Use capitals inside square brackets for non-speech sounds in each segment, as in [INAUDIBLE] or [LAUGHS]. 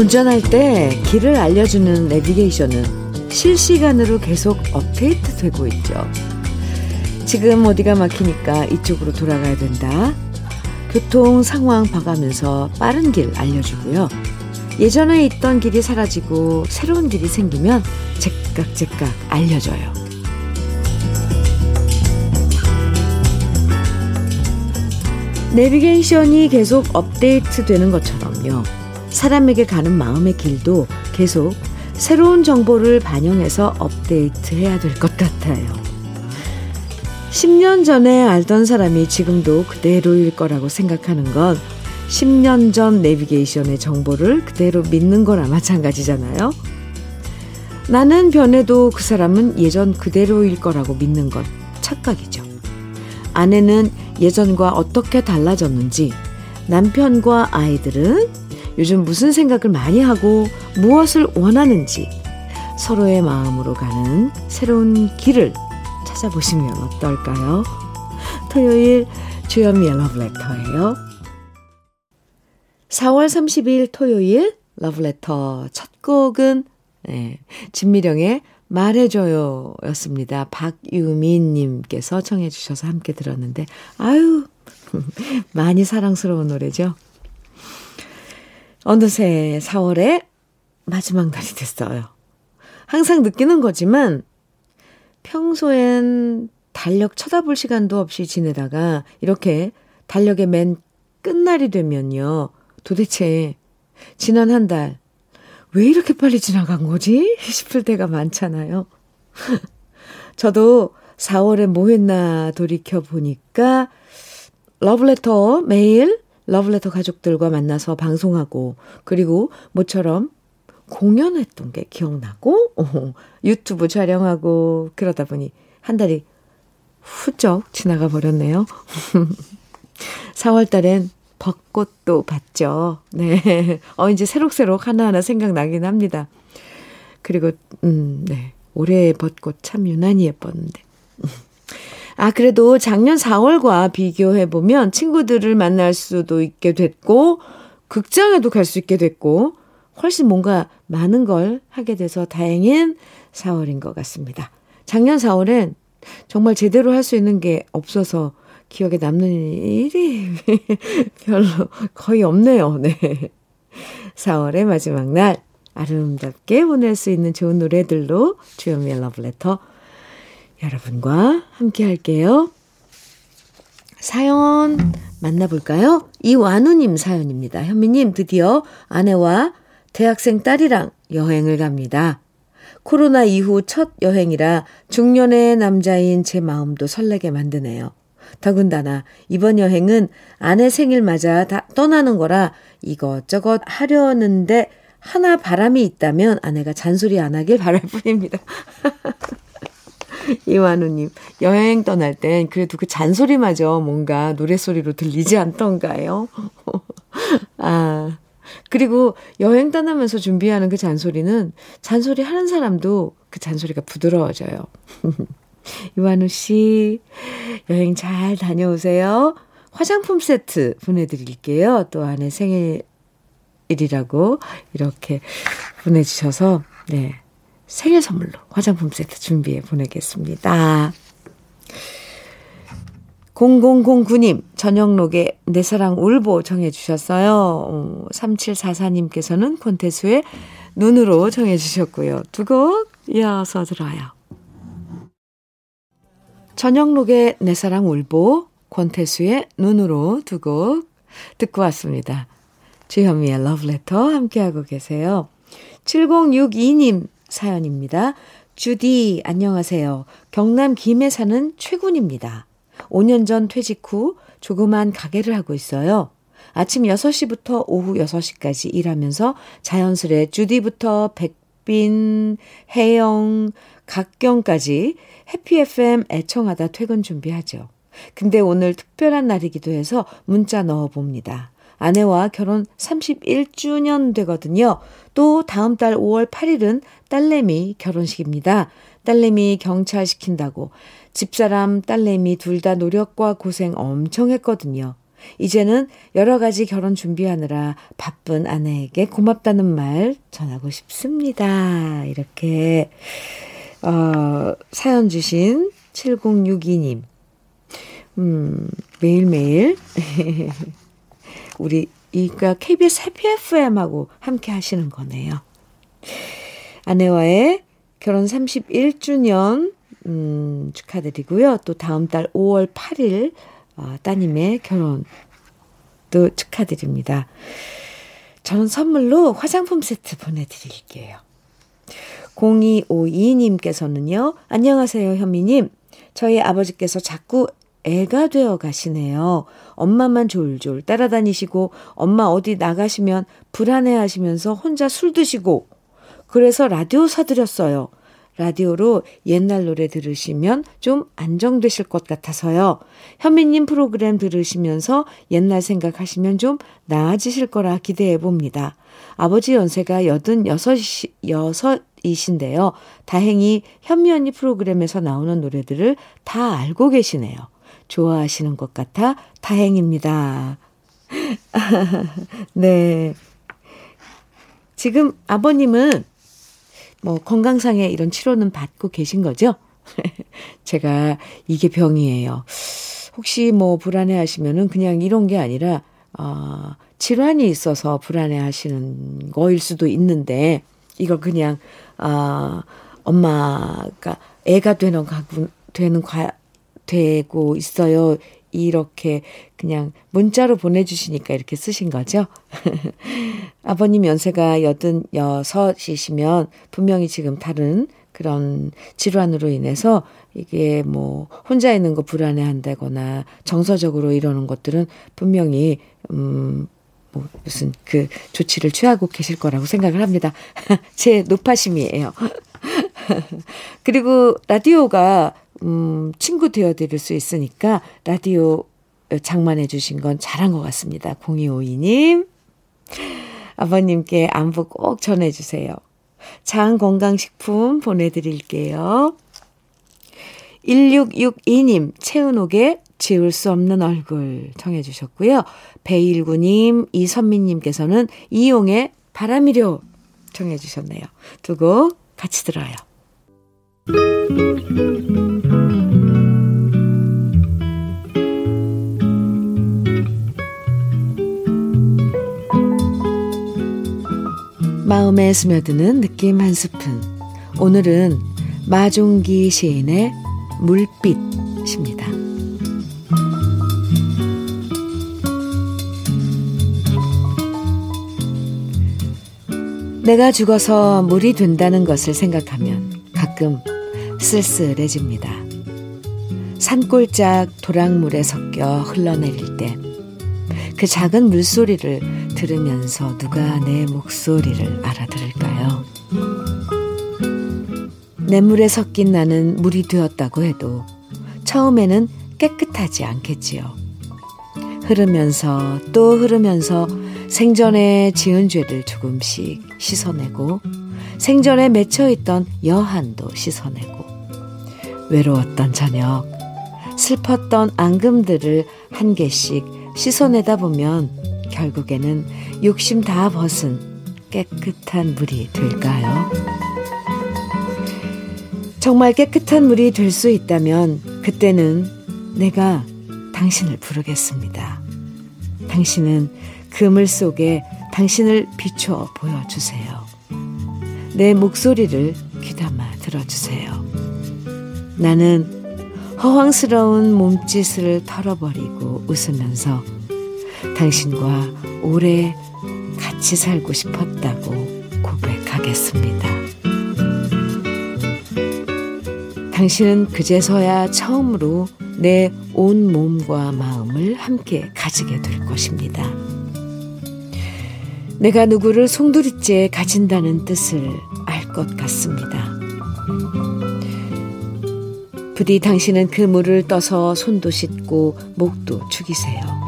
운전할 때 길을 알려주는 내비게이션은 실시간으로 계속 업데이트 되고 있죠. 지금 어디가 막히니까 이쪽으로 돌아가야 된다. 교통 상황 봐가면서 빠른 길 알려주고요. 예전에 있던 길이 사라지고 새로운 길이 생기면 제깍제깍 알려줘요. 내비게이션이 계속 업데이트 되는 것처럼요. 사람에게 가는 마음의 길도 계속 새로운 정보를 반영해서 업데이트 해야 될 것 같아요. 10년 전에 알던 사람이 지금도 그대로일 거라고 생각하는 건 10년 전 내비게이션의 정보를 그대로 믿는 거나 마찬가지잖아요. 나는 변해도 그 사람은 예전 그대로일 거라고 믿는 건 착각이죠. 아내는 예전과 어떻게 달라졌는지, 남편과 아이들은 요즘 무슨 생각을 많이 하고 무엇을 원하는지 서로의 마음으로 가는 새로운 길을 찾아보시면 어떨까요? 토요일 주현미의 러브레터예요. 4월 30일 토요일 러브레터 첫 곡은 네, 진미령의 말해줘요 였습니다. 박유민 님께서 청해 주셔서 함께 들었는데, 아유, [LAUGHS] 많이 사랑스러운 노래죠. 어느새 4월의 마지막 날이 됐어요. 항상 느끼는 거지만, 평소엔 달력 쳐다볼 시간도 없이 지내다가, 이렇게 달력의 맨 끝날이 되면요. 도대체 지난 한 달, 왜 이렇게 빨리 지나간 거지? [LAUGHS] 싶을 때가 많잖아요. [LAUGHS] 저도 4월에 뭐 했나 돌이켜 보니까 러브레터 매일 러브레터 가족들과 만나서 방송하고 그리고 모처럼 공연했던 게 기억나고 어, 유튜브 촬영하고 그러다 보니 한 달이 훌쩍 지나가 버렸네요. [LAUGHS] 4월 달엔 벚꽃도 봤죠. 네. 어, 이제 새록새록 하나하나 생각나긴 합니다. 그리고, 음, 네. 올해 벚꽃 참 유난히 예뻤는데. 아, 그래도 작년 4월과 비교해보면 친구들을 만날 수도 있게 됐고, 극장에도 갈 수 있게 됐고, 훨씬 뭔가 많은 걸 하게 돼서 다행인 4월인 것 같습니다. 작년 4월엔 정말 제대로 할 수 있는 게 없어서 기억에 남는 일이 [LAUGHS] 별로 거의 없네요. 네. 4월의 마지막 날 아름답게 보낼 수 있는 좋은 노래들로 주현미의 러브레터 여러분과 함께 할게요. 사연 만나볼까요? 이완우님 사연입니다. 현미님 드디어 아내와 대학생 딸이랑 여행을 갑니다. 코로나 이후 첫 여행이라 중년의 남자인 제 마음도 설레게 만드네요. 더군다나 이번 여행은 아내 생일 맞아 다 떠나는 거라 이것저것 하려는데 하나 바람이 있다면 아내가 잔소리 안 하길 바랄 뿐입니다. [LAUGHS] [LAUGHS] 이완우님, 여행 떠날 땐 그래도 그 잔소리마저 뭔가 노래소리로 들리지 않던가요? [LAUGHS] 아, 그리고 여행 떠나면서 준비하는 그 잔소리는 잔소리 하는 사람도 그 잔소리가 부드러워져요. [LAUGHS] 이완우 씨, 여행 잘 다녀오세요. 화장품 세트 보내드릴게요. 또 아내 생일이라고 이렇게 보내주셔서, 네. 생일 선물로 화장품 세트 준비해 보내겠습니다. 0009님, 저녁록에 내 사랑 울보 정해주셨어요. 3744님께서는 콘테수의 눈으로 정해주셨고요. 두 곡 이어서 들어요. 저녁록의 내 사랑 울보, 권태수의 눈으로 두 곡 듣고 왔습니다. 주현미의 러브레터 함께하고 계세요. 7062님 사연입니다. 주디, 안녕하세요. 경남 김해 사는 최군입니다. 5년 전 퇴직 후 조그만 가게를 하고 있어요. 아침 6시부터 오후 6시까지 일하면서 자연스레 주디부터 백빈, 혜영, 각경까지 해피 FM 애청하다 퇴근 준비하죠. 근데 오늘 특별한 날이기도 해서 문자 넣어 봅니다. 아내와 결혼 31주년 되거든요. 또 다음 달 5월 8일은 딸내미 결혼식입니다. 딸내미 경찰 시킨다고 집사람, 딸내미 둘 다 노력과 고생 엄청 했거든요. 이제는 여러 가지 결혼 준비하느라 바쁜 아내에게 고맙다는 말 전하고 싶습니다. 이렇게, 어, 사연 주신 7062님. 음, 매일매일, [LAUGHS] 우리, 이가 KBS 해피 FM하고 함께 하시는 거네요. 아내와의 결혼 31주년, 음, 축하드리고요. 또 다음 달 5월 8일, 어, 따님의 결혼도 축하드립니다. 저는 선물로 화장품 세트 보내드릴게요. 0252님께서는요, 안녕하세요, 현미님. 저희 아버지께서 자꾸 애가 되어 가시네요. 엄마만 졸졸 따라다니시고, 엄마 어디 나가시면 불안해 하시면서 혼자 술 드시고, 그래서 라디오 사드렸어요. 라디오로 옛날 노래 들으시면 좀 안정되실 것 같아서요. 현미님 프로그램 들으시면서 옛날 생각하시면 좀 나아지실 거라 기대해 봅니다. 아버지 연세가 86, 이신데요. 다행히 현미 언니 프로그램에서 나오는 노래들을 다 알고 계시네요. 좋아하시는 것 같아 다행입니다. [LAUGHS] 네. 지금 아버님은 뭐 건강상의 이런 치료는 받고 계신 거죠? [LAUGHS] 제가 이게 병이에요. 혹시 뭐 불안해 하시면은 그냥 이런 게 아니라, 어, 질환이 있어서 불안해 하시는 거일 수도 있는데, 이걸 그냥, 아, 어, 엄마가 애가 되는 가구, 되는 과, 되고 있어요. 이렇게 그냥 문자로 보내주시니까 이렇게 쓰신 거죠. [LAUGHS] 아버님 연세가 여든 여섯이시면 분명히 지금 다른 그런 질환으로 인해서 이게 뭐 혼자 있는 거 불안해 한다거나 정서적으로 이러는 것들은 분명히 음, 뭐 무슨 그 조치를 취하고 계실 거라고 생각을 합니다. [LAUGHS] 제 노파심이에요. [LAUGHS] 그리고 라디오가 음, 친구 되어드릴 수 있으니까 라디오 장만해 주신 건 잘한 것 같습니다. 0252님. 아버님께 안부 꼭 전해주세요. 장 건강식품 보내드릴게요. 1662님, 채은옥의 지울 수 없는 얼굴 청해 주셨고요. 배일구님, 이선미님께서는 이용의 바람이려 청해 주셨네요. 두 곡 같이 들어요. 마음에 스며드는 느낌 한 스푼. 오늘은 마종기 시인의 물빛입니다. 내가 죽어서 물이 된다는 것을 생각하면 가끔 쓸쓸해집니다. 산골짝 도랑물에 섞여 흘러내릴 때 그 작은 물소리를 들으면서 누가 내 목소리를 알아들을까요? 내 물에 섞인 나는 물이 되었다고 해도 처음에는 깨끗하지 않겠지요. 흐르면서 또 흐르면서 생전에 지은 죄를 조금씩 씻어내고 생전에 맺혀있던 여한도 씻어내고 외로웠던 저녁 슬펐던 앙금들을 한 개씩 씻어내다 보면 결국에는 욕심 다 벗은 깨끗한 물이 될까요? 정말 깨끗한 물이 될 수 있다면 그때는 내가 당신을 부르겠습니다. 당신은 그물 속에 당신을 비춰 보여주세요. 내 목소리를 귀담아 들어주세요. 나는 허황스러운 몸짓을 털어버리고 웃으면서 당신과 오래 같이 살고 싶었다고 고백하겠습니다. 당신은 그제서야 처음으로 내 온 몸과 마음을 함께 가지게 될 것입니다. 내가 누구를 송두리째 가진다는 뜻을 알 것 같습니다. 부디 당신은 그 물을 떠서 손도 씻고 목도 죽이세요.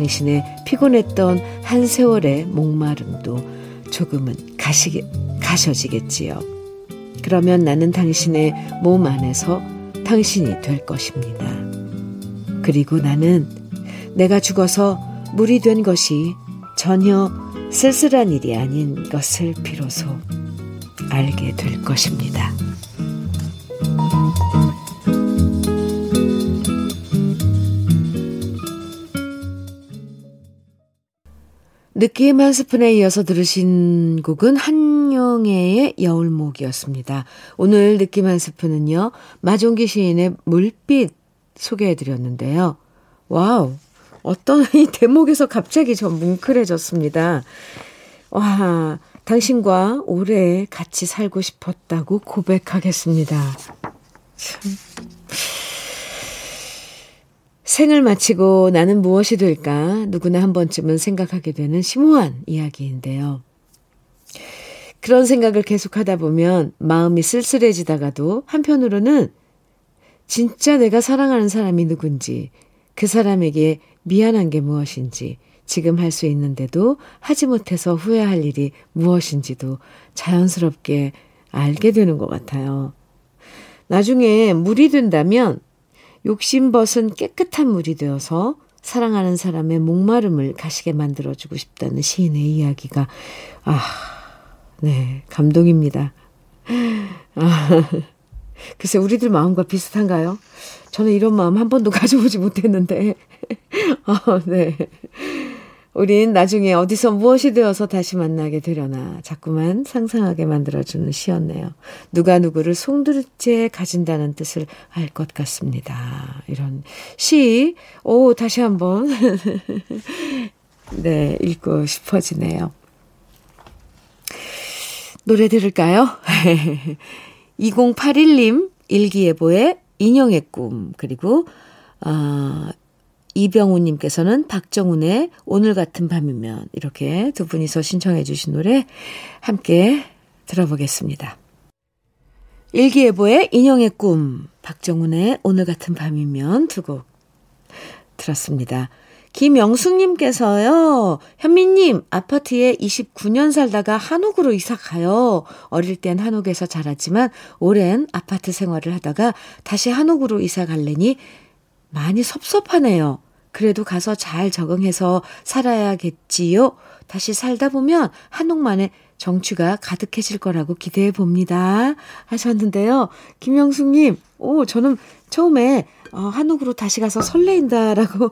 당신의 피곤했던 한 세월의 목마름도 조금은 가시, 가셔지겠지요. 그러면 나는 당신의 몸 안에서 당신이 될 것입니다. 그리고 나는 내가 죽어서 물이 된 것이 전혀 쓸쓸한 일이 아닌 것을 비로소 알게 될 것입니다. 느낌 한 스푼에 이어서 들으신 곡은 한영애의 여울목이었습니다. 오늘 느낌 한 스푼은요, 마종기 시인의 물빛 소개해드렸는데요. 와우, 어떤 [LAUGHS] 이 대목에서 갑자기 저 뭉클해졌습니다. 와, 당신과 오래 같이 살고 싶었다고 고백하겠습니다. 참. 생을 마치고 나는 무엇이 될까 누구나 한 번쯤은 생각하게 되는 심오한 이야기인데요. 그런 생각을 계속 하다 보면 마음이 쓸쓸해지다가도 한편으로는 진짜 내가 사랑하는 사람이 누군지 그 사람에게 미안한 게 무엇인지 지금 할 수 있는데도 하지 못해서 후회할 일이 무엇인지도 자연스럽게 알게 되는 것 같아요. 나중에 물이 된다면 욕심벗은 깨끗한 물이 되어서 사랑하는 사람의 목마름을 가시게 만들어주고 싶다는 시인의 이야기가, 아, 네, 감동입니다. 아, [LAUGHS] 글쎄, 우리들 마음과 비슷한가요? 저는 이런 마음 한 번도 [LAUGHS] 가져보지 못했는데, [LAUGHS] 아, 네. 우린 나중에 어디서 무엇이 되어서 다시 만나게 되려나 자꾸만 상상하게 만들어주는 시였네요. 누가 누구를 송두리째 가진다는 뜻을 알 것 같습니다. 이런 시, 오, 다시 한번, [LAUGHS] 네, 읽고 싶어지네요. 노래 들을까요? [LAUGHS] 2081님 일기예보의 인형의 꿈, 그리고, 어, 이병우님께서는 박정훈의 오늘 같은 밤이면 이렇게 두 분이서 신청해 주신 노래 함께 들어보겠습니다. 일기예보의 인형의 꿈, 박정훈의 오늘 같은 밤이면 두 곡 들었습니다. 김영숙님께서요, 현미님, 아파트에 29년 살다가 한옥으로 이사 가요. 어릴 땐 한옥에서 자랐지만, 오랜 아파트 생활을 하다가 다시 한옥으로 이사 갈래니 많이 섭섭하네요. 그래도 가서 잘 적응해서 살아야겠지요. 다시 살다 보면 한옥만의 정취가 가득해질 거라고 기대해 봅니다. 하셨는데요. 김영숙님, 오, 저는 처음에 어, 한옥으로 다시 가서 설레인다라고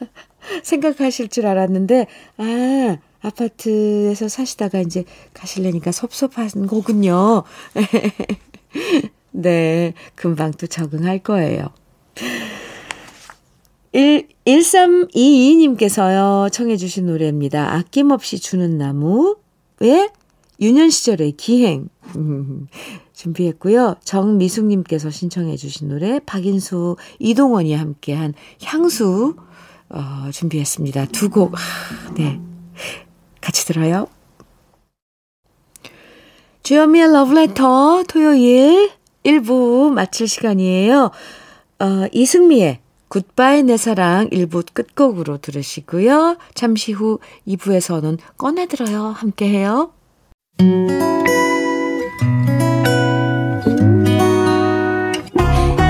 [LAUGHS] 생각하실 줄 알았는데, 아, 아파트에서 사시다가 이제 가실래니까 섭섭한 거군요. [LAUGHS] 네, 금방 또 적응할 거예요. 1, 1322님께서요, 청해주신 노래입니다. 아낌없이 주는 나무의 유년 시절의 기행. [LAUGHS] 준비했고요. 정미숙님께서 신청해주신 노래, 박인수, 이동원이 함께한 향수, 어, 준비했습니다. 두 곡, 네. 같이 들어요. 주현미의 러브레터 토요일 1부 마칠 시간이에요. 어, 이승미의 굿바이 내 사랑 1부 끝곡으로 들으시고요. 잠시 후 2부에서는 꺼내들어요. 함께 해요.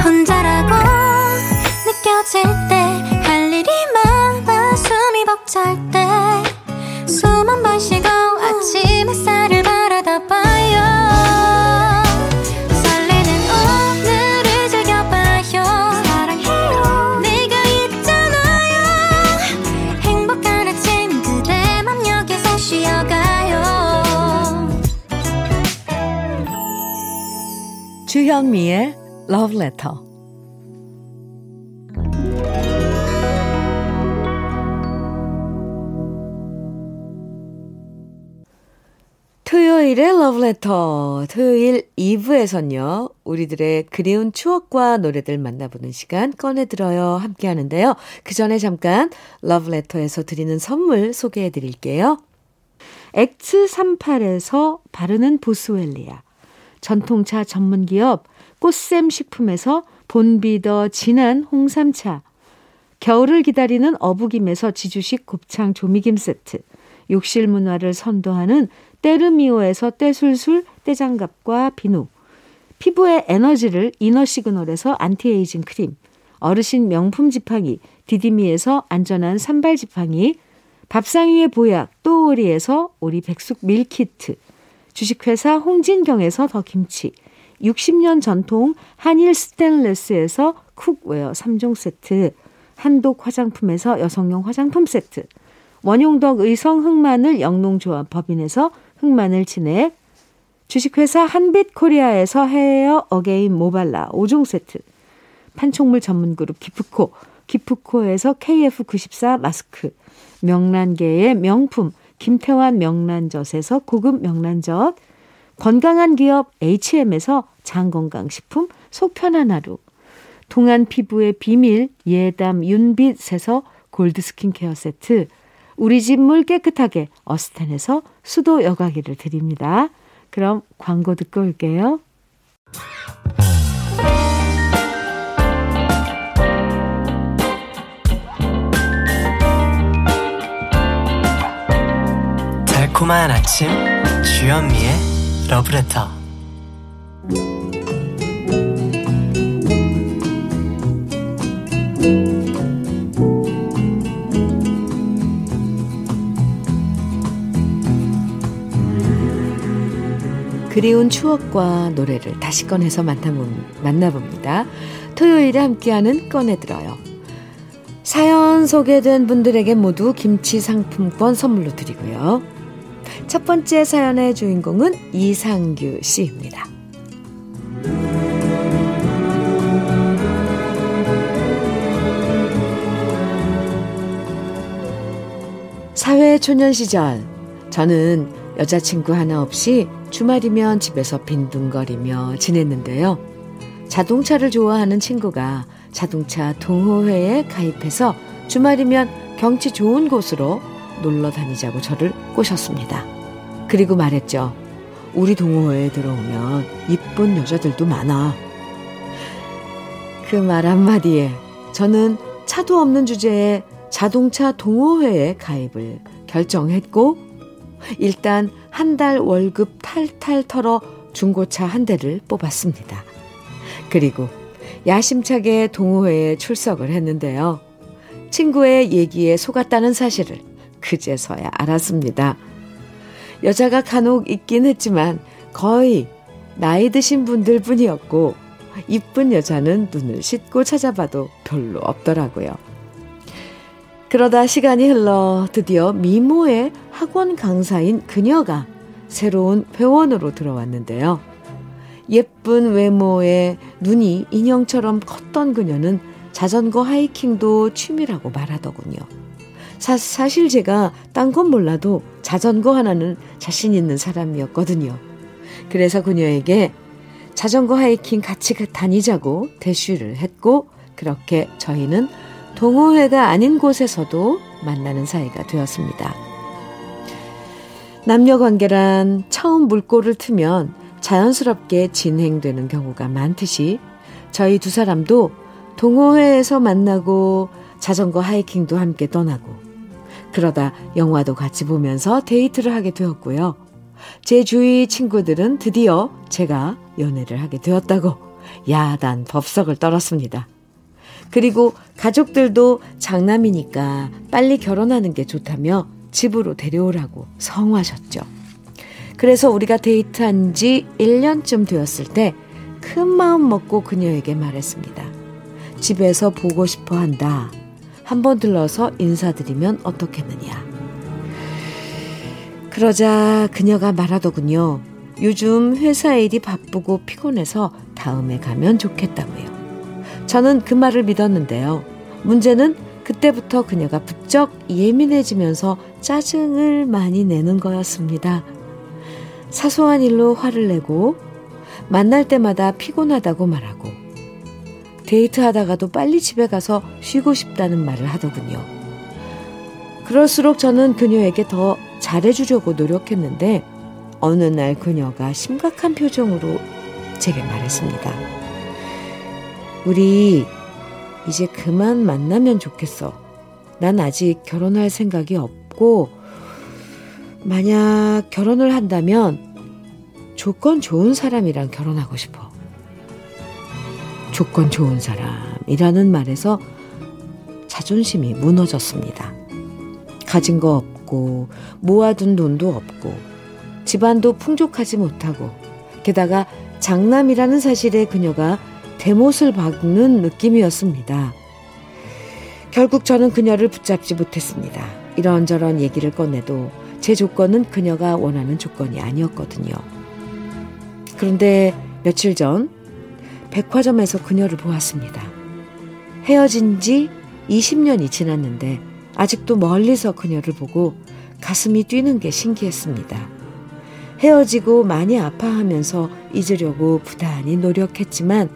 혼자라고 느껴질 때 할 일이 많아 숨이 벅찰 때 주현미의 Love Letter. 토요일의 Letter. 토요일 2부에선요, 우리들의 그리운 추억과 노래들 만나보는 시간 꺼내들어요. 함께 하는데요. 그 전에 잠깐 Letter에서 드리는 선물 소개해 드릴게요. X38에서 바르는 보스웰리아. 전통차 전문기업 꽃샘 식품에서 본비더 진한 홍삼차, 겨울을 기다리는 어부김에서 지주식 곱창 조미김 세트, 욕실 문화를 선도하는 때르미오에서 때술술 때장갑과 비누, 피부의 에너지를 이너 시그널에서 안티에이징 크림, 어르신 명품 지팡이 디디미에서 안전한 삼발 지팡이. 밥상 위의 보약 또오리에서 오리 백숙 밀키트 주식회사 홍진경에서 더 김치 60년 전통 한일 스텐레스에서 cookware 3종 세트 한독 화장품에서 여성용 화장품 세트 원용덕 의성 흑마늘 영농조합 법인에서 흑마늘 진액 주식회사 한빛코리아에서 헤어 어게인 모발라 5종 세트 판촉물 전문그룹 기프코 기프코에서 KF94 마스크 명란계의 명품 김태환 명란젓에서 고급 명란젓 건강한 기업 H&M에서 장건강식품 속편한 하루 동안 피부의 비밀 예담 윤빛에서 골드 스킨케어 세트 우리 집 물 깨끗하게 어스텐에서 수도 여과기를 드립니다. 그럼 광고 듣고 올게요. 달콤한 아침 주현미의 러브레터 그리운 추억과 노래를 다시 꺼내서 만나봅니다. 토요일에 함께하는 꺼내들어요. 사연 소개된 분들에게 모두 김치 상품권 선물로 드리고요. 첫 번째 사연의 주인공은 이상규 씨입니다. 사회 초년 시절 저는 여자친구 하나 없이 주말이면 집에서 빈둥거리며 지냈는데요. 자동차를 좋아하는 친구가 자동차 동호회에 가입해서 주말이면 경치 좋은 곳으로 놀러 다니자고 저를 꼬셨습니다. 그리고 말했죠. 우리 동호회에 들어오면 이쁜 여자들도 많아. 그 말 한마디에 저는 차도 없는 주제에 자동차 동호회에 가입을 결정했고, 일단 한 달 월급 탈탈 털어 중고차 한 대를 뽑았습니다. 그리고 야심차게 동호회에 출석을 했는데요. 친구의 얘기에 속았다는 사실을 그제서야 알았습니다. 여자가 간혹 있긴 했지만 거의 나이 드신 분들 뿐이었고, 이쁜 여자는 눈을 씻고 찾아봐도 별로 없더라고요. 그러다 시간이 흘러 드디어 미모의 학원 강사인 그녀가 새로운 회원으로 들어왔는데요. 예쁜 외모에 눈이 인형처럼 컸던 그녀는 자전거 하이킹도 취미라고 말하더군요. 사, 사실 제가 딴 건 몰라도 자전거 하나는 자신 있는 사람이었거든요. 그래서 그녀에게 자전거 하이킹 같이 다니자고 대쉬를 했고, 그렇게 저희는 동호회가 아닌 곳에서도 만나는 사이가 되었습니다. 남녀 관계란 처음 물꼬를 트면 자연스럽게 진행되는 경우가 많듯이 저희 두 사람도 동호회에서 만나고 자전거 하이킹도 함께 떠나고 그러다 영화도 같이 보면서 데이트를 하게 되었고요. 제 주위 친구들은 드디어 제가 연애를 하게 되었다고 야단 법석을 떨었습니다. 그리고 가족들도 장남이니까 빨리 결혼하는 게 좋다며 집으로 데려오라고 성화하셨죠. 그래서 우리가 데이트한 지 1년쯤 되었을 때 큰 마음 먹고 그녀에게 말했습니다. 집에서 보고 싶어 한다. 한번 들러서 인사드리면 어떻겠느냐. 그러자 그녀가 말하더군요. 요즘 회사 일이 바쁘고 피곤해서 다음에 가면 좋겠다고요. 저는 그 말을 믿었는데요. 문제는 그때부터 그녀가 부쩍 예민해지면서 짜증을 많이 내는 거였습니다. 사소한 일로 화를 내고 만날 때마다 피곤하다고 말하고 데이트하다가도 빨리 집에 가서 쉬고 싶다는 말을 하더군요. 그럴수록 저는 그녀에게 더 잘해주려고 노력했는데 어느 날 그녀가 심각한 표정으로 제게 말했습니다. 우리 이제 그만 만나면 좋겠어. 난 아직 결혼할 생각이 없고, 만약 결혼을 한다면 조건 좋은 사람이랑 결혼하고 싶어. 조건 좋은 사람. 이라는 말에서 자존심이 무너졌습니다. 가진 거 없고, 모아둔 돈도 없고, 집안도 풍족하지 못하고, 게다가 장남이라는 사실에 그녀가 대못을 박는 느낌이었습니다. 결국 저는 그녀를 붙잡지 못했습니다. 이런저런 얘기를 꺼내도 제 조건은 그녀가 원하는 조건이 아니었거든요. 그런데 며칠 전 백화점에서 그녀를 보았습니다. 헤어진 지 20년이 지났는데 아직도 멀리서 그녀를 보고 가슴이 뛰는 게 신기했습니다. 헤어지고 많이 아파하면서 잊으려고 부단히 노력했지만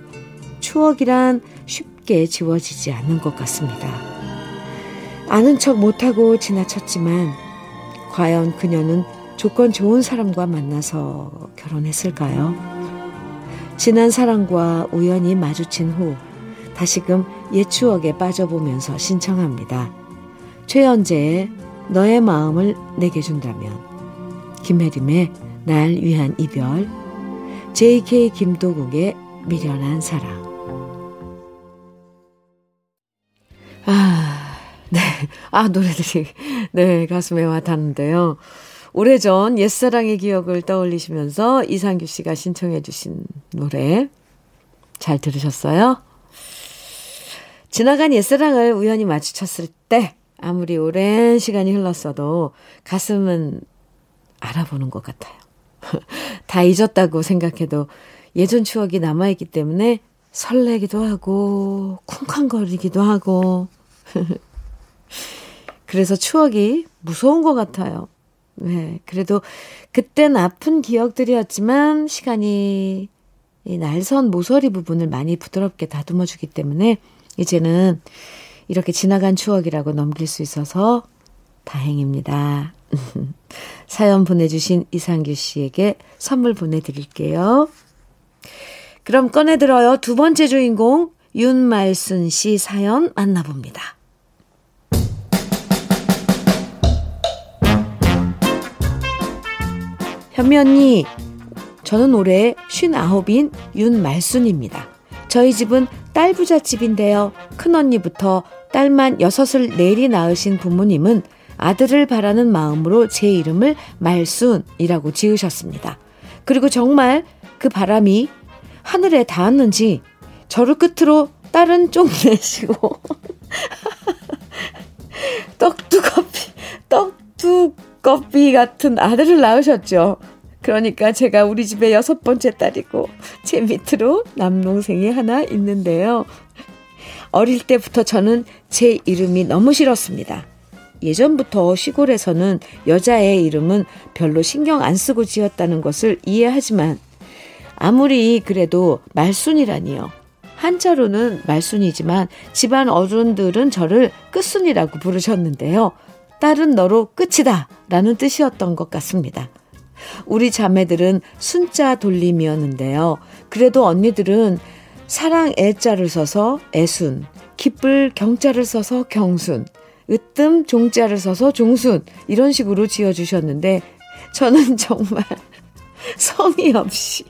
추억이란 쉽게 지워지지 않는 것 같습니다. 아는 척 못하고 지나쳤지만 과연 그녀는 조건 좋은 사람과 만나서 결혼했을까요? 지난 사랑과 우연히 마주친 후 다시금 옛 추억에 빠져보면서 신청합니다. 최연재의 너의 마음을 내게 준다면 김혜림의 날 위한 이별 JK 김도국의 미련한 사랑 아, 네. 아, 노래들이, 네, 가슴에 와 닿는데요. 오래전 옛사랑의 기억을 떠올리시면서 이상규 씨가 신청해 주신 노래 잘 들으셨어요? 지나간 옛사랑을 우연히 마주쳤을 때 아무리 오랜 시간이 흘렀어도 가슴은 알아보는 것 같아요. [LAUGHS] 다 잊었다고 생각해도 예전 추억이 남아있기 때문에 설레기도 하고 쿵쾅거리기도 하고 [LAUGHS] 그래서 추억이 무서운 것 같아요. 네. 그래도 그땐 아픈 기억들이었지만 시간이 이 날선 모서리 부분을 많이 부드럽게 다듬어 주기 때문에 이제는 이렇게 지나간 추억이라고 넘길 수 있어서 다행입니다. [LAUGHS] 사연 보내주신 이상규 씨에게 선물 보내드릴게요. 그럼 꺼내들어요. 두 번째 주인공 윤말순 씨 사연 만나봅니다. 현미 언니, 저는 올해 59인 윤말순입니다. 저희 집은 딸 부잣집인데요. 큰언니부터 딸만 여섯을 내리 낳으신 부모님은 아들을 바라는 마음으로 제 이름을 말순이라고 지으셨습니다. 그리고 정말 그 바람이 하늘에 닿았는지 저를 끝으로 딸은 쪽내시고 [LAUGHS] 떡두꺼비 떡두 두꺼비 같은 아들을 낳으셨죠. 그러니까 제가 우리 집의 여섯 번째 딸이고 제 밑으로 남동생이 하나 있는데요. 어릴 때부터 저는 제 이름이 너무 싫었습니다. 예전부터 시골에서는 여자의 이름은 별로 신경 안 쓰고 지었다는 것을 이해하지만 아무리 그래도 말순이라니요. 한자로는 말순이지만 집안 어른들은 저를 끝순이라고 부르셨는데요. 딸은 너로 끝이다 라는 뜻이었던 것 같습니다. 우리 자매들은 순자 돌림이었는데요. 그래도 언니들은 사랑 애자를 써서 애순, 기쁠 경자를 써서 경순, 으뜸 종자를 써서 종순 이런 식으로 지어 주셨는데 저는 [LAUGHS] 정말 성의 없이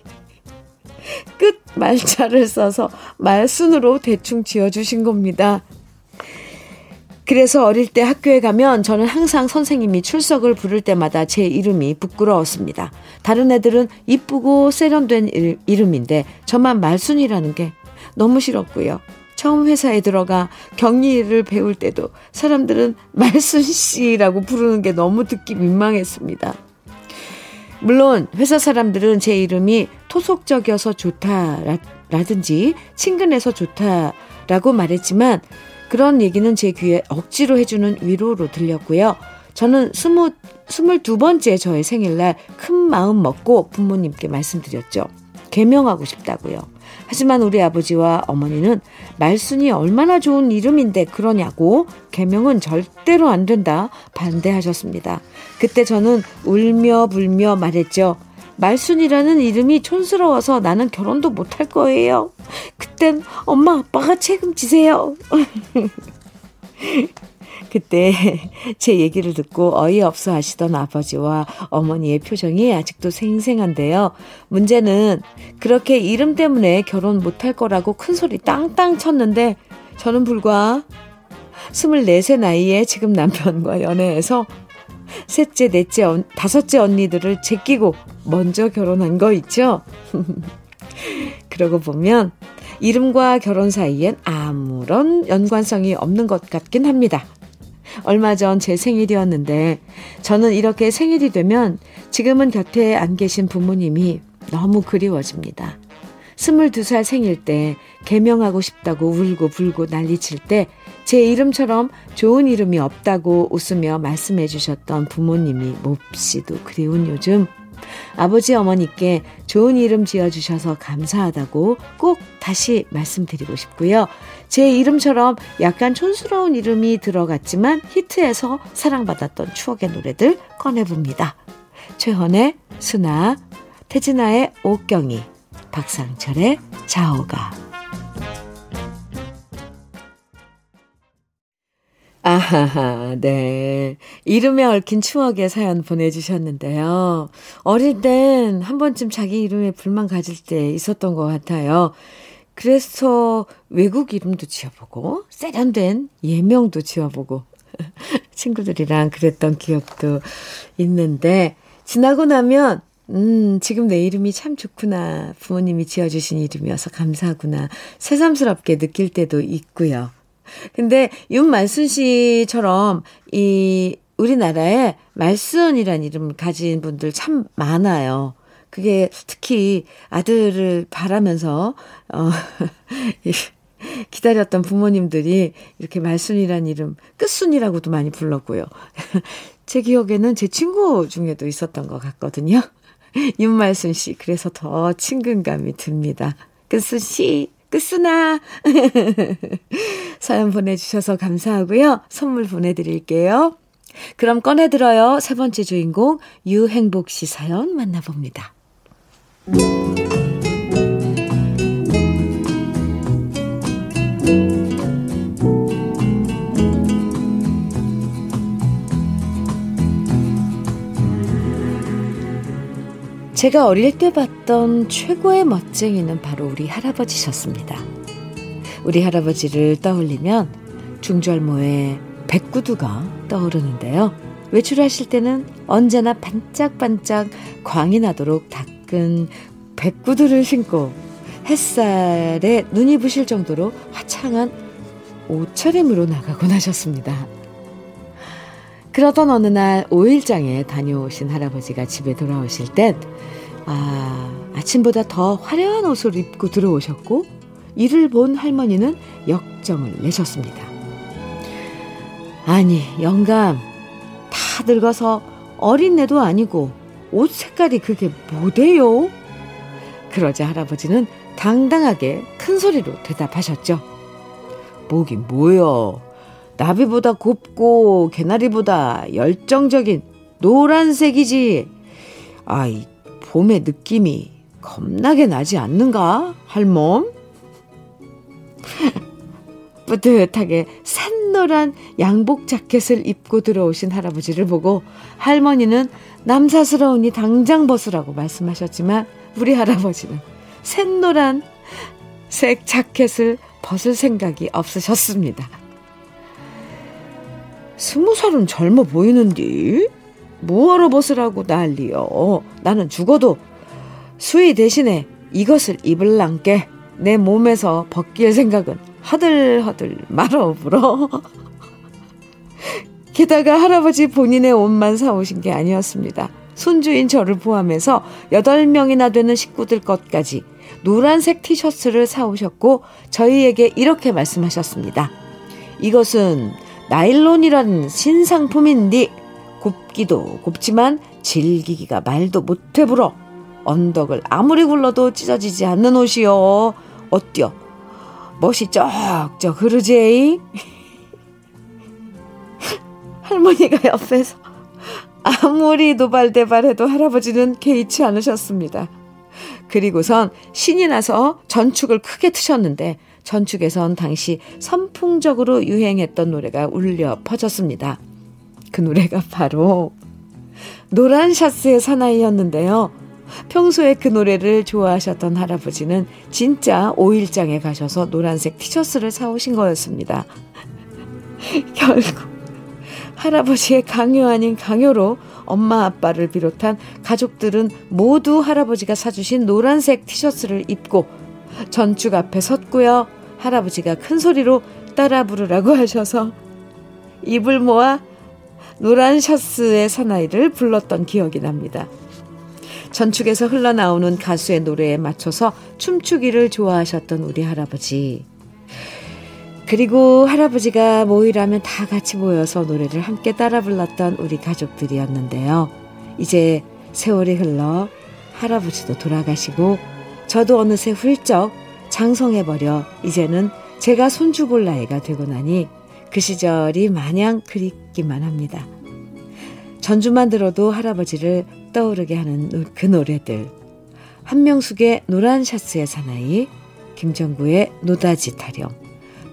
끝 말자를 써서 말순으로 대충 지어 주신 겁니다. 그래서 어릴 때 학교에 가면 저는 항상 선생님이 출석을 부를 때마다 제 이름이 부끄러웠습니다. 다른 애들은 이쁘고 세련된 일, 이름인데 저만 말순이라는 게 너무 싫었고요. 처음 회사에 들어가 격리를 배울 때도 사람들은 [LAUGHS] 말순 씨라고 부르는 게 너무 듣기 민망했습니다. 물론 회사 사람들은 제 이름이 토속적이어서 좋다라든지 친근해서 좋다라고 말했지만 그런 얘기는 제 귀에 억지로 해주는 위로로 들렸고요. 저는 스무, 스물두 번째 저의 생일날 큰 마음 먹고 부모님께 말씀드렸죠. 개명하고 싶다고요. 하지만 우리 아버지와 어머니는 말순이 얼마나 좋은 이름인데 그러냐고 개명은 절대로 안 된다 반대하셨습니다. 그때 저는 울며 불며 말했죠. 말순이라는 이름이 촌스러워서 나는 결혼도 못할 거예요. 그땐 엄마 아빠가 책임지세요. [LAUGHS] 그때 제 얘기를 듣고 어이없어 하시던 아버지와 어머니의 표정이 아직도 생생한데요. 문제는 그렇게 이름 때문에 결혼 못할 거라고 큰 소리 땅땅 쳤는데 저는 불과 24세 나이에 지금 남편과 연애해서 셋째, 넷째, 다섯째 언니들을 제끼고 먼저 결혼한 거 있죠? [LAUGHS] 그러고 보면 이름과 결혼 사이엔 아무런 연관성이 없는 것 같긴 합니다. 얼마 전 제 생일이었는데 저는 이렇게 생일이 되면 지금은 곁에 안 계신 부모님이 너무 그리워집니다. 22살 생일 때 개명하고 싶다고 울고 불고 난리 칠 때 제 이름처럼 좋은 이름이 없다고 웃으며 말씀해 주셨던 부모님이 몹시도 그리운 요즘 아버지 어머니께 좋은 이름 지어주셔서 감사하다고 꼭 다시 말씀드리고 싶고요. 제 이름처럼 약간 촌스러운 이름이 들어갔지만 히트해서 사랑받았던 추억의 노래들 꺼내봅니다. 최헌의 수나, 태진아의 옥경이, 박상철의 자오가. 아하하, 네. 이름에 얽힌 추억의 사연 보내주셨는데요. 어릴 땐 한 번쯤 자기 이름에 불만 가질 때 있었던 것 같아요. 그래서 외국 이름도 지어보고, 세련된 예명도 지어보고, [LAUGHS] 친구들이랑 그랬던 기억도 있는데, 지나고 나면, 음, 지금 내 이름이 참 좋구나. 부모님이 지어주신 이름이어서 감사하구나. 새삼스럽게 느낄 때도 있고요. 근데 윤말순 씨처럼 이 우리나라에 말순이라는 이름을 가진 분들 참 많아요. 그게 특히 아들을 바라면서 어 [LAUGHS] 기다렸던 부모님들이 이렇게 말순이라는 이름 끝순이라고도 많이 불렀고요. [LAUGHS] 제 기억에는 제 친구 중에도 있었던 것 같거든요. [LAUGHS] 윤말순 씨. 그래서 더 친근감이 듭니다. 끝순 씨. 끝으나 [LAUGHS] 사연 보내주셔서 감사하고요. 선물 보내드릴게요. 그럼 꺼내들어요. 세 번째 주인공 유행복 씨 사연 만나봅니다. 제가 어릴 때 봤던 최고의 멋쟁이는 바로 우리 할아버지셨습니다. 우리 할아버지를 떠올리면 중절모의 백구두가 떠오르는데요. 외출하실 때는 언제나 반짝반짝 광이 나도록 닦은 백구두를 신고 햇살에 눈이 부실 정도로 화창한 옷차림으로 나가곤 하셨습니다. 그러던 어느 날 5일장에 다녀오신 할아버지가 집에 돌아오실 땐, 아, 아침보다 더 화려한 옷을 입고 들어오셨고, 이를 본 할머니는 역정을 내셨습니다. 아니, 영감, 다 늙어서 어린 애도 아니고, 옷 색깔이 그게 뭐대요? 그러자 할아버지는 당당하게 큰 소리로 대답하셨죠. 뭐긴 뭐요. 나비보다 곱고 개나리보다 열정적인 노란색이지. 아이, 봄의 느낌이 겁나게 나지 않는가, 할멈? [LAUGHS] 뿌듯하게 산노란 양복 자켓을 입고 들어오신 할아버지를 보고 할머니는 남사스러우니 당장 벗으라고 말씀하셨지만 우리 할아버지는 샛노란 색 자켓을 벗을 생각이 없으셨습니다. 스무 살은 젊어 보이는디? 뭐하러 벗으라고 난리여. 나는 죽어도 수위 대신에 이것을 입을랑께 내 몸에서 벗길 생각은 허들허들 말어 불어. [LAUGHS] 게다가 할아버지 본인의 옷만 사오신 게 아니었습니다. 손주인 저를 포함해서 8명이나 되는 식구들 것까지 노란색 티셔츠를 사오셨고 저희에게 이렇게 말씀하셨습니다. 이것은 나일론이라는 신상품인디 곱기도 곱지만 질기기가 말도 못해 불어. 언덕을 아무리 굴러도 찢어지지 않는 옷이요. 어때요? 멋이 쩍쩍 흐르지 [LAUGHS] 할머니가 옆에서 아무리 노발대발해도 할아버지는 개의치 않으셨습니다. 그리고선 신이 나서 전축을 크게 트셨는데 전축에선 당시 선풍적으로 유행했던 노래가 울려 퍼졌습니다. 그 노래가 바로 노란 샤스의 사나이였는데요. 평소에 그 노래를 좋아하셨던 할아버지는 진짜 5일장에 가셔서 노란색 티셔츠를 사오신 거였습니다. [LAUGHS] 결국 할아버지의 강요 아닌 강요로 엄마 아빠를 비롯한 가족들은 모두 할아버지가 사주신 노란색 티셔츠를 입고 전축 앞에 섰고요. 할아버지가 큰 소리로 따라 부르라고 하셔서 입을 모아 노란 셔츠의 사나이를 불렀던 기억이 납니다. 전축에서 흘러나오는 가수의 노래에 맞춰서 춤추기를 좋아하셨던 우리 할아버지. 그리고 할아버지가 모이라면 다 같이 모여서 노래를 함께 따라 불렀던 우리 가족들이었는데요. 이제 세월이 흘러 할아버지도 돌아가시고 저도 어느새 훌쩍 장성해버려 이제는 제가 손주 볼 나이가 되고 나니 그 시절이 마냥 그립기만 합니다. 전주만 들어도 할아버지를 떠오르게 하는 그 노래들. 한명숙의 노란 샤츠의 사나이, 김정구의 노다지 타령,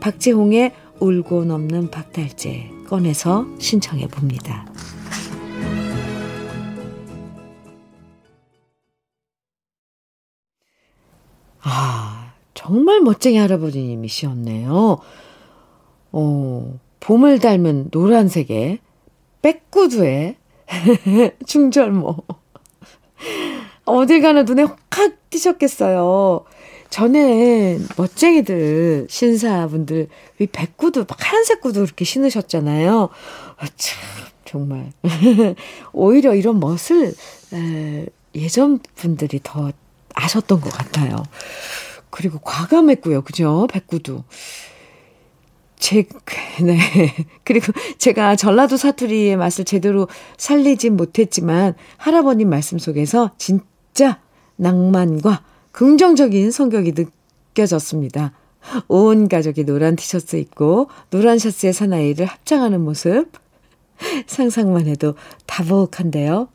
박재홍의 울고 넘는 박달재 꺼내서 신청해 봅니다. 아, 정말 멋쟁이 할아버지님이시었네요. 어, 봄을 닮은 노란색의 백구두에 [LAUGHS] 중절모. 어딜 가나 눈에 확 띄셨겠어요. 전엔 멋쟁이들, 신사분들, 이 백구두, 막 하얀색 구두 이렇게 신으셨잖아요. 아, 참, 정말. [LAUGHS] 오히려 이런 멋을, 에, 예전 분들이 더 아셨던 것 같아요. 그리고 과감했고요. 그죠? 백구두. 제, [LAUGHS] 네. 그리고 제가 전라도 사투리의 맛을 제대로 살리진 못했지만 할아버님 말씀 속에서 진짜 낭만과 긍정적인 성격이 느껴졌습니다. 온 가족이 노란 티셔츠 입고 노란 셔츠의 사나이를 합장하는 모습 [LAUGHS] 상상만 해도 다복한데요.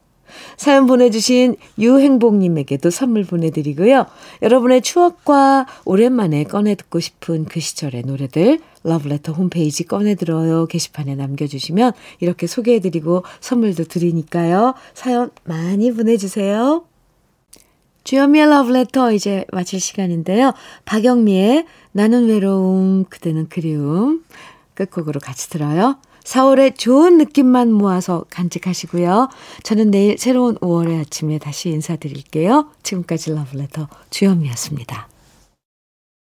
사연 보내주신 유행복님에게도 선물 보내드리고요. 여러분의 추억과 오랜만에 꺼내 듣고 싶은 그 시절의 노래들 러브레터 홈페이지 꺼내들어요 게시판에 남겨주시면 이렇게 소개해드리고 선물도 드리니까요. 사연 많이 보내주세요. 주현미의 러브레터 이제 마칠 시간인데요. 박영미의 나는 외로움 그대는 그리움 끝곡으로 같이 들어요. 4월의 좋은 느낌만 모아서 간직하시고요. 저는 내일 새로운 5월의 아침에 다시 인사드릴게요. 지금까지 러브레터 주현미였습니다.